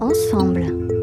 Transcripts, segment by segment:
ensemble.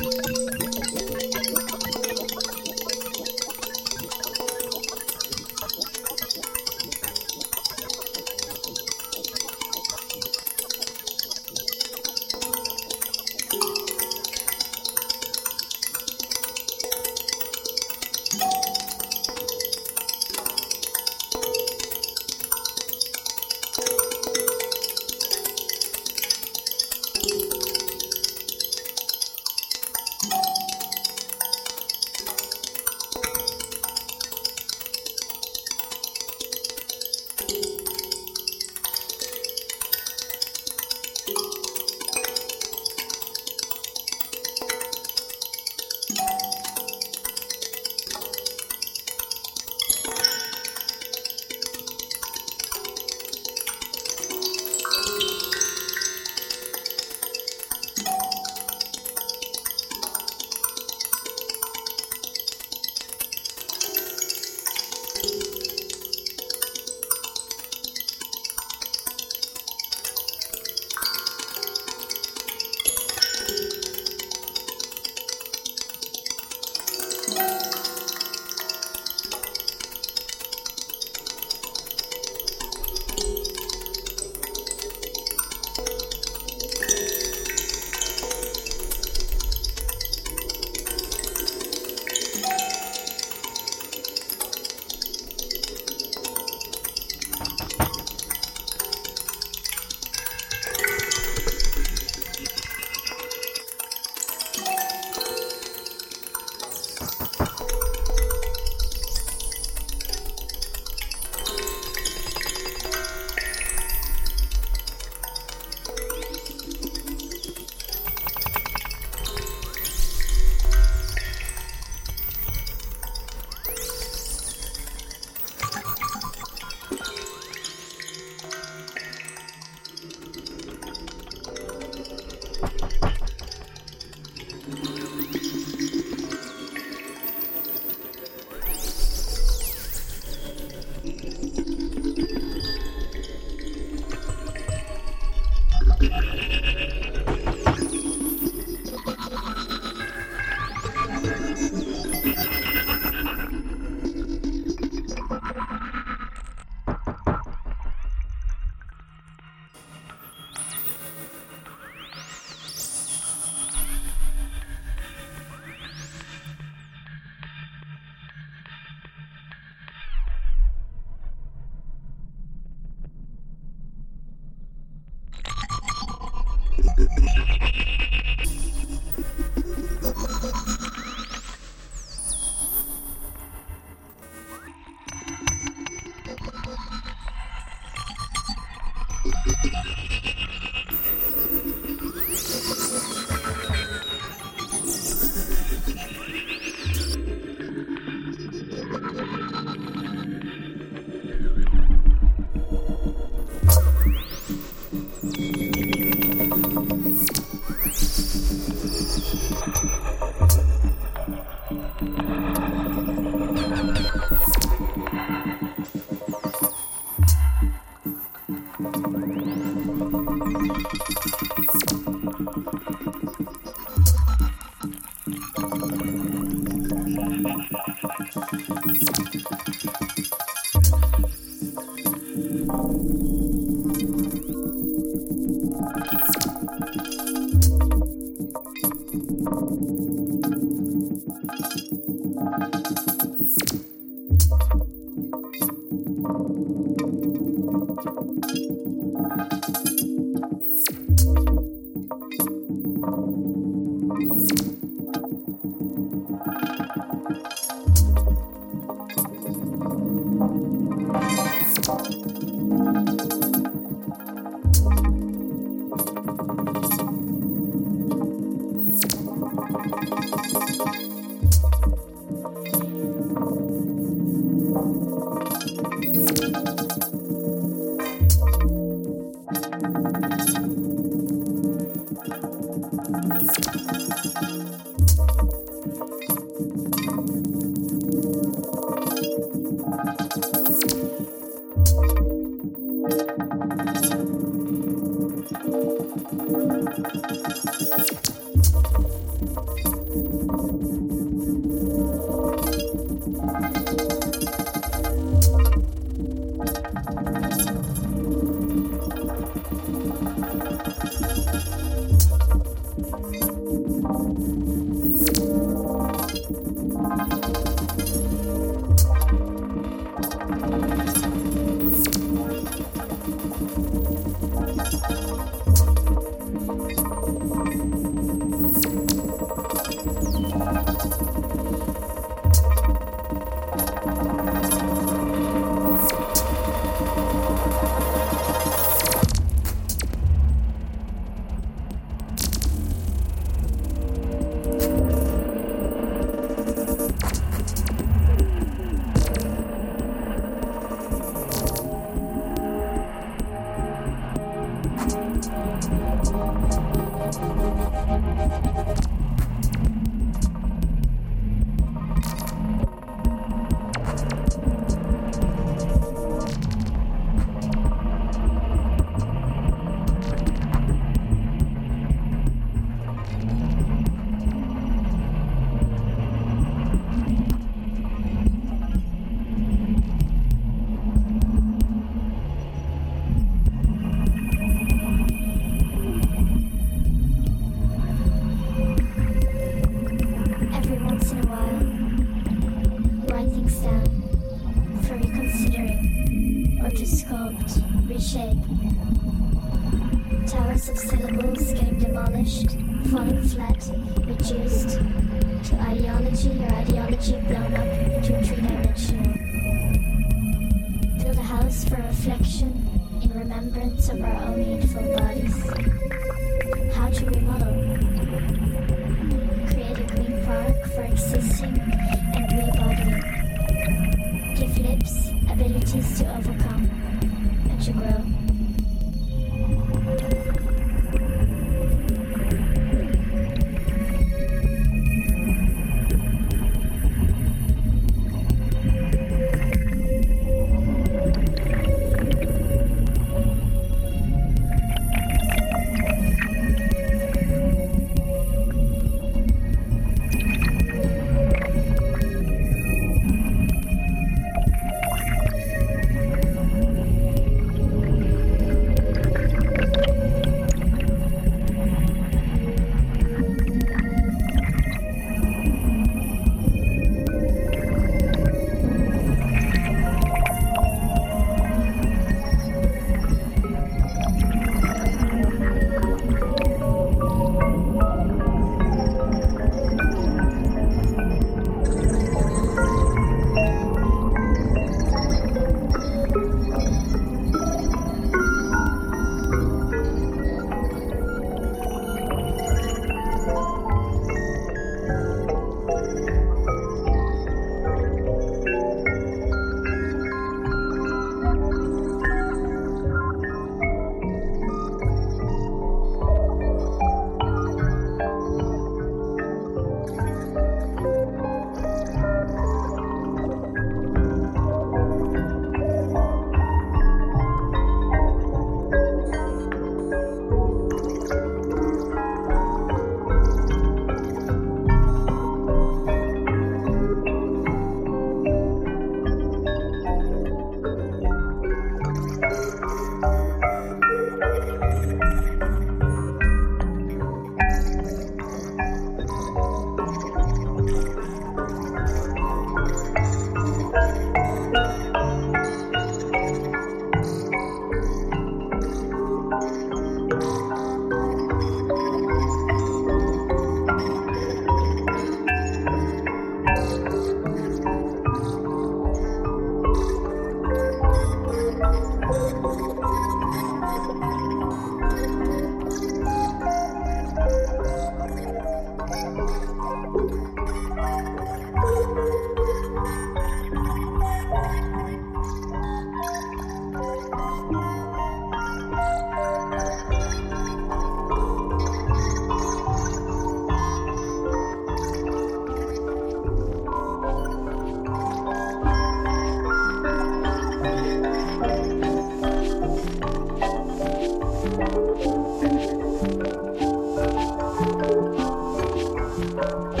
Conglomerate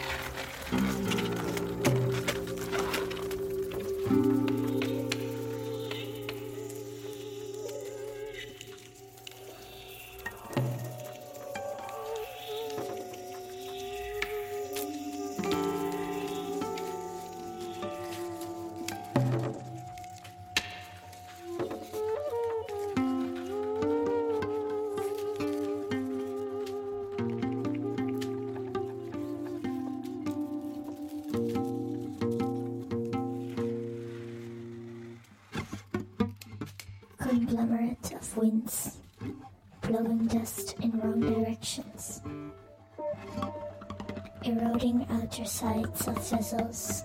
sides of vessels,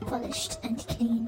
polished and clean,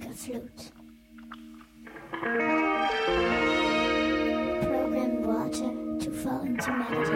like a flute. Program water to fall into melody.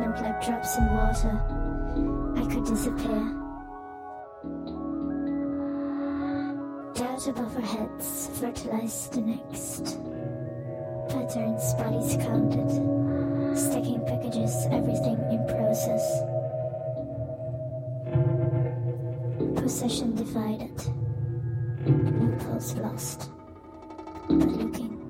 Hits like drops in water. I could disappear. Dirt above our heads fertilized the next. Patterns, bodies counted. Stacking packages, everything in process. Possession divided. Loopholes lost. But looking.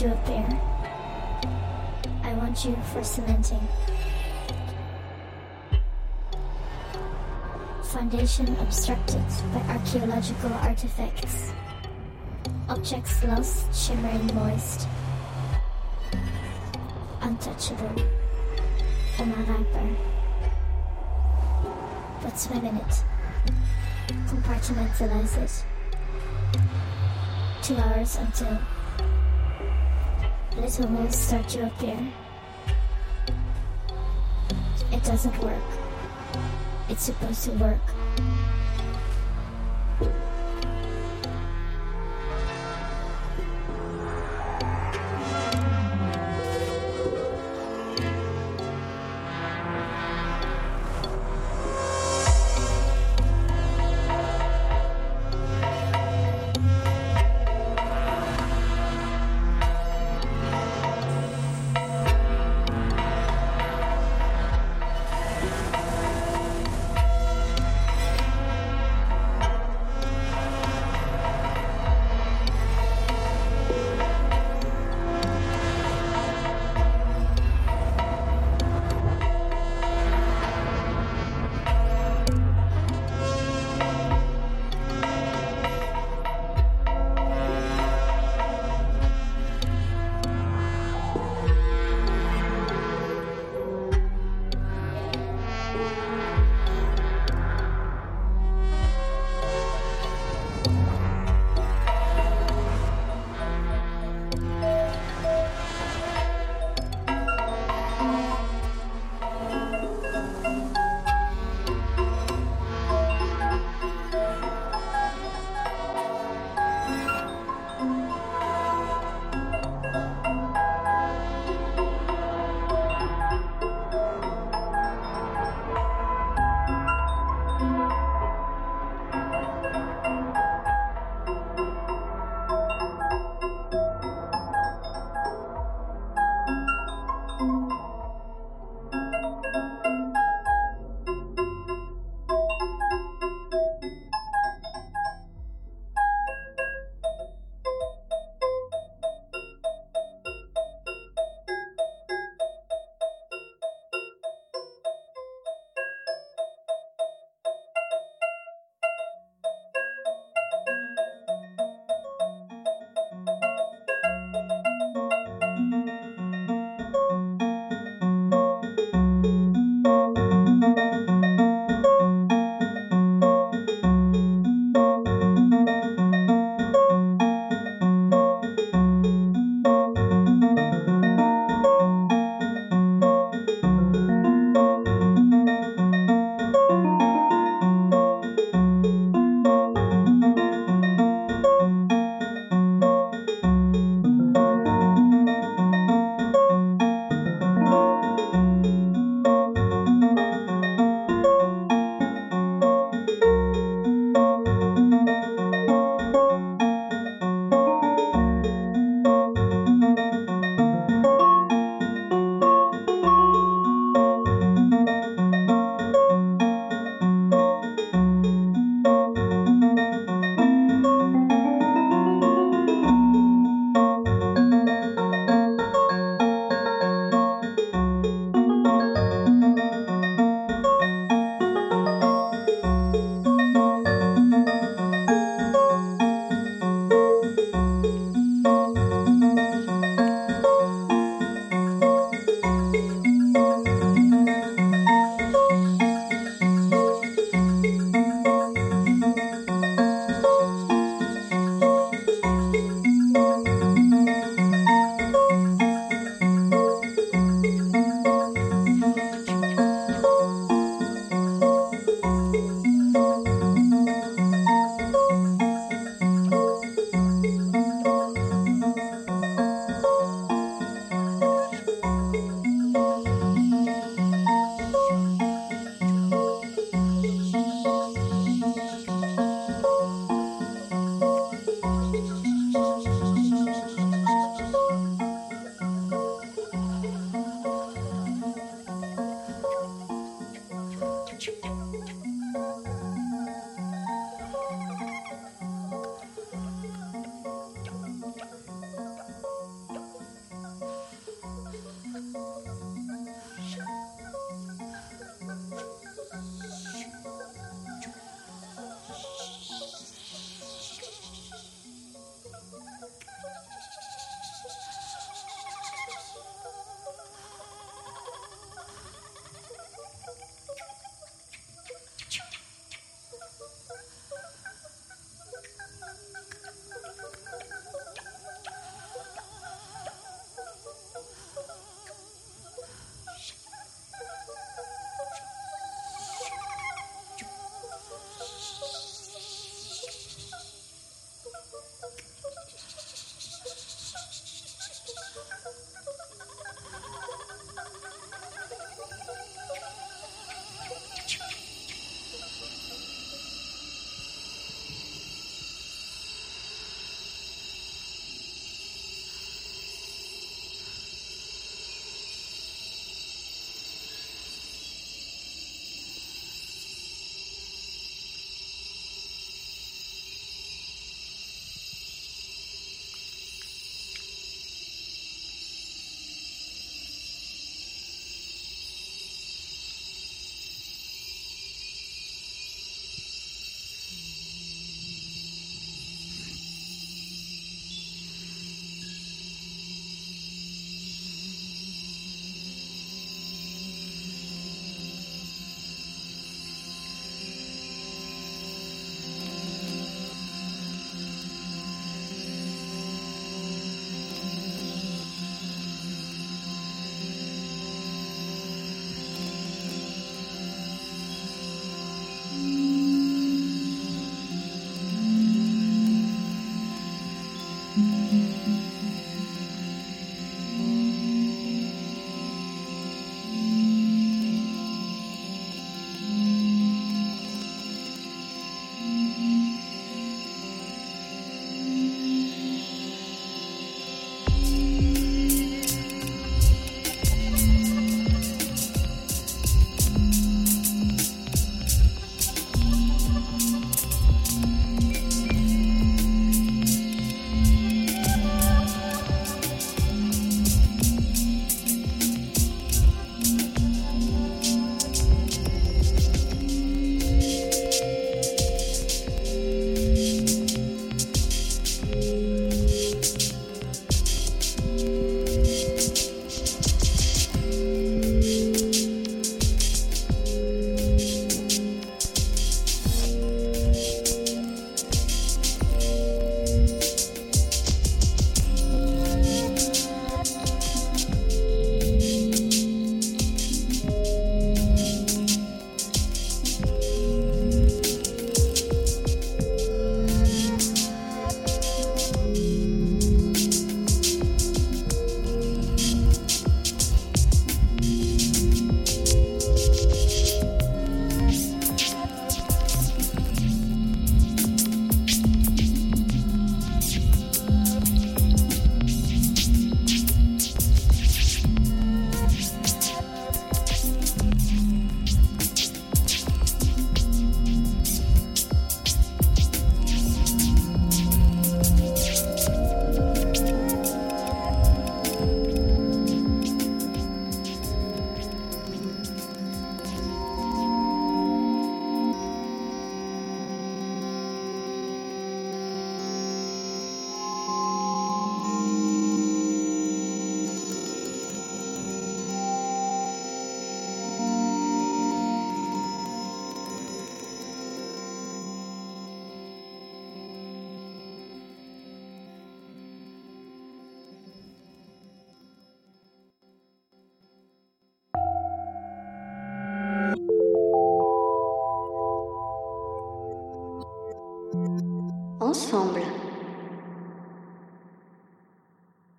Holes start to appear. I want you for cementing. Foundation obstructed by archaeological artifacts. Objects lost, shimmering moist. Untouchable. Unwrapper. But swim in it. Compartmentalize it. Two hours until little holes start to appear. It doesn't work. It's supposed to work.